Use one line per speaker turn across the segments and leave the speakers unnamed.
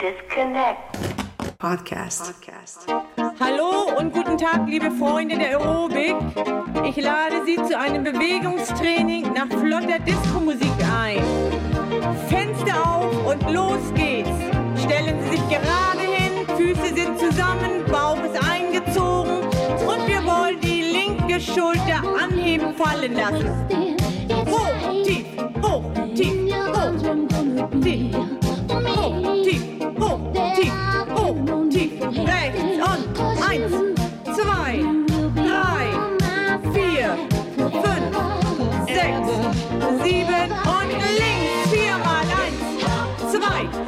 Disconnect. Podcast. Podcast.
Hallo und guten Tag, liebe Freunde der Aerobik. Ich lade Sie zu einem Bewegungstraining nach flotter Disco-Musik ein. Fenster auf und los geht's. Stellen Sie sich gerade hin, Füße sind zusammen, Bauch ist eingezogen und wir wollen die linke Schulter anheben, fallen lassen. Hoch, tief, hoch, tief, hoch, tief hoch, tief, hoch, tief, rechts und eins, zwei, drei, vier, fünf, sechs, sieben und links viermal eins, zwei.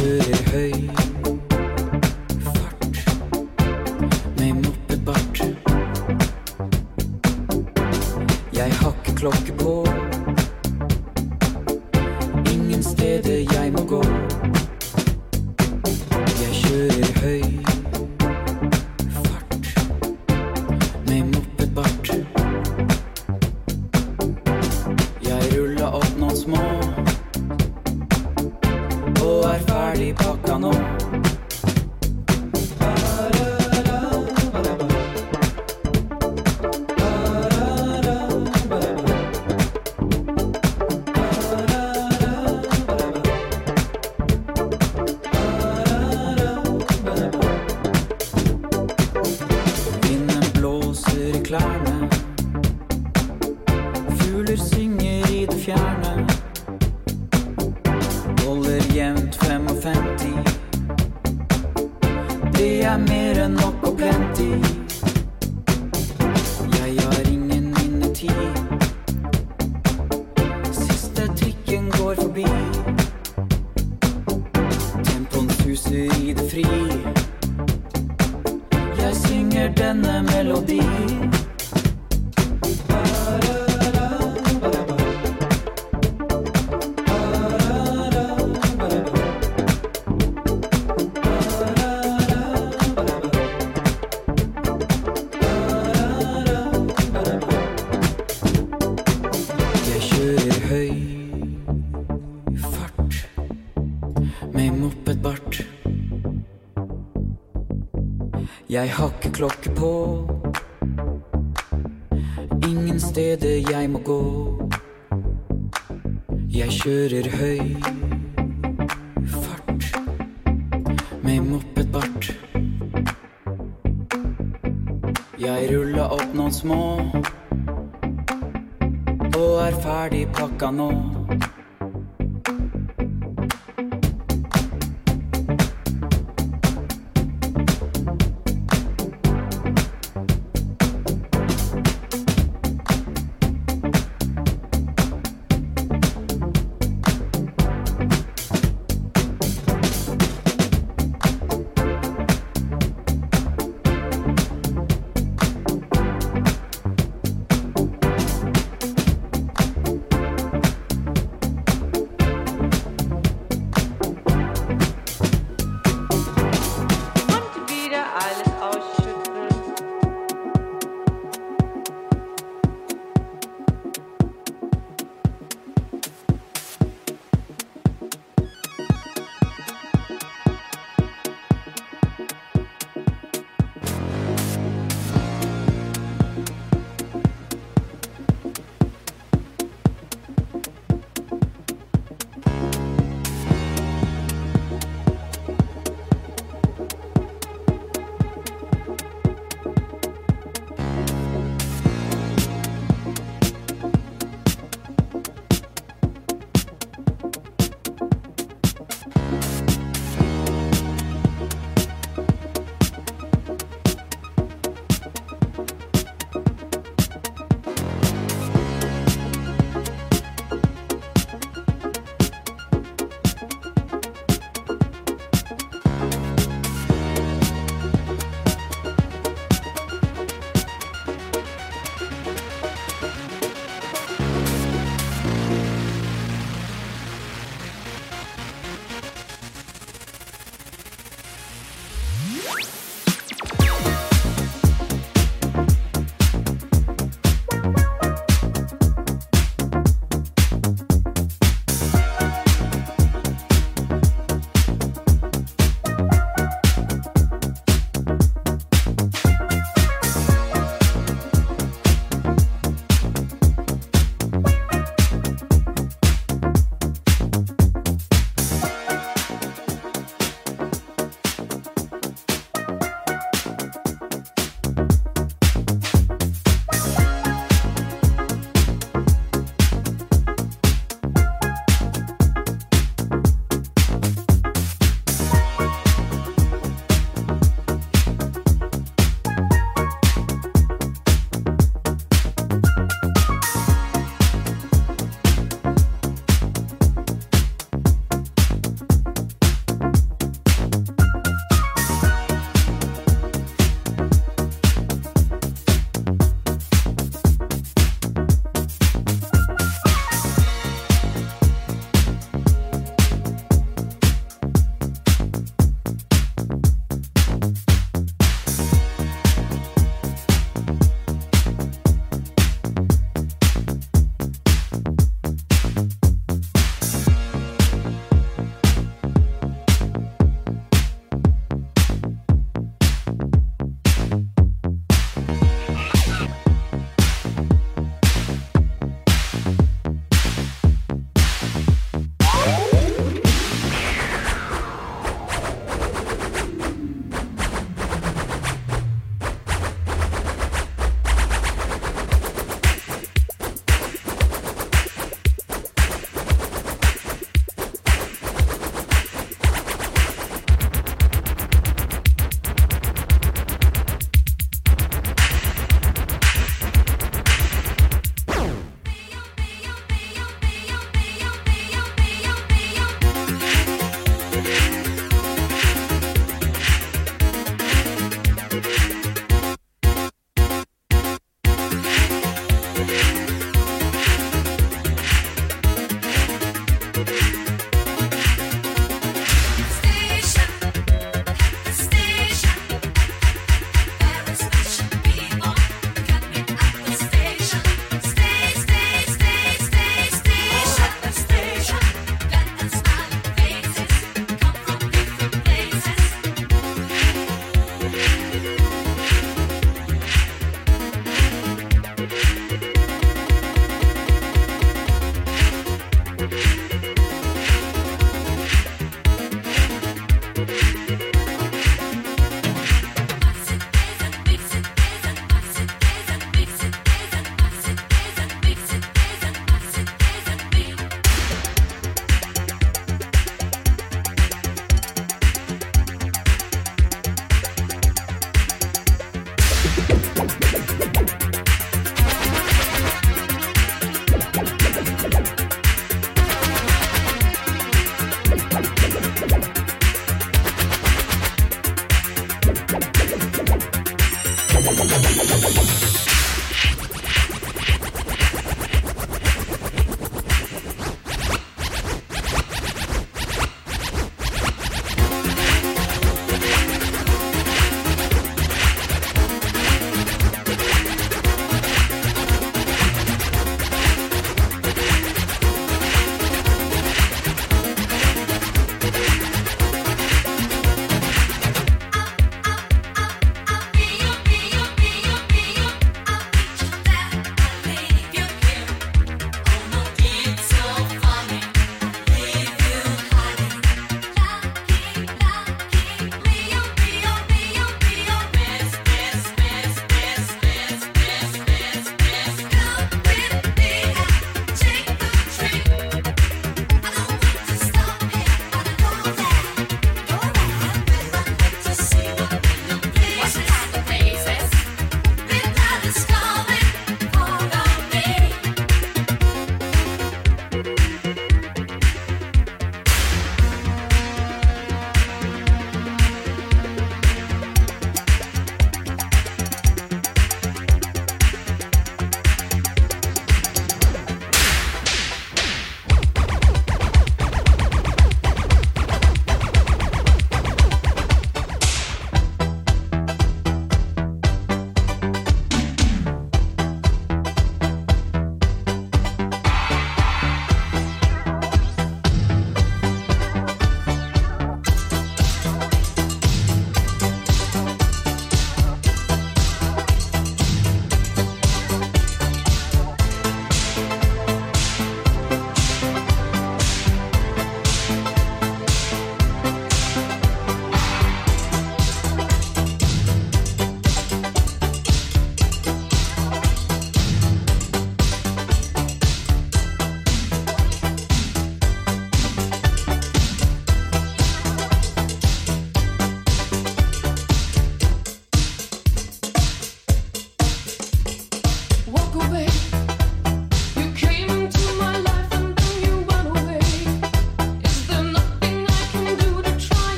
hey jeg har klokke på. Ingen steder jeg må gå. Jeg kjører høy fart med moppedbart. Jeg rulla opp noen små og er ferdig pakka nå.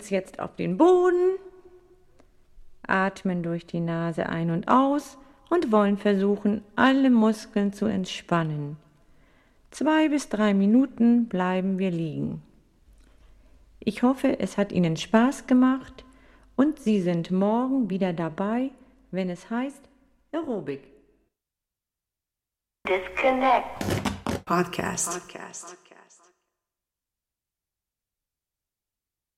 Uns jetzt auf den Boden, atmen durch die Nase ein und aus und wollen versuchen, alle Muskeln zu entspannen. Zwei bis drei Minuten bleiben wir liegen. Ich hoffe, es hat Ihnen Spaß gemacht und Sie sind morgen wieder dabei, wenn es heißt Aerobik.
Disconnect. Podcast. Podcast.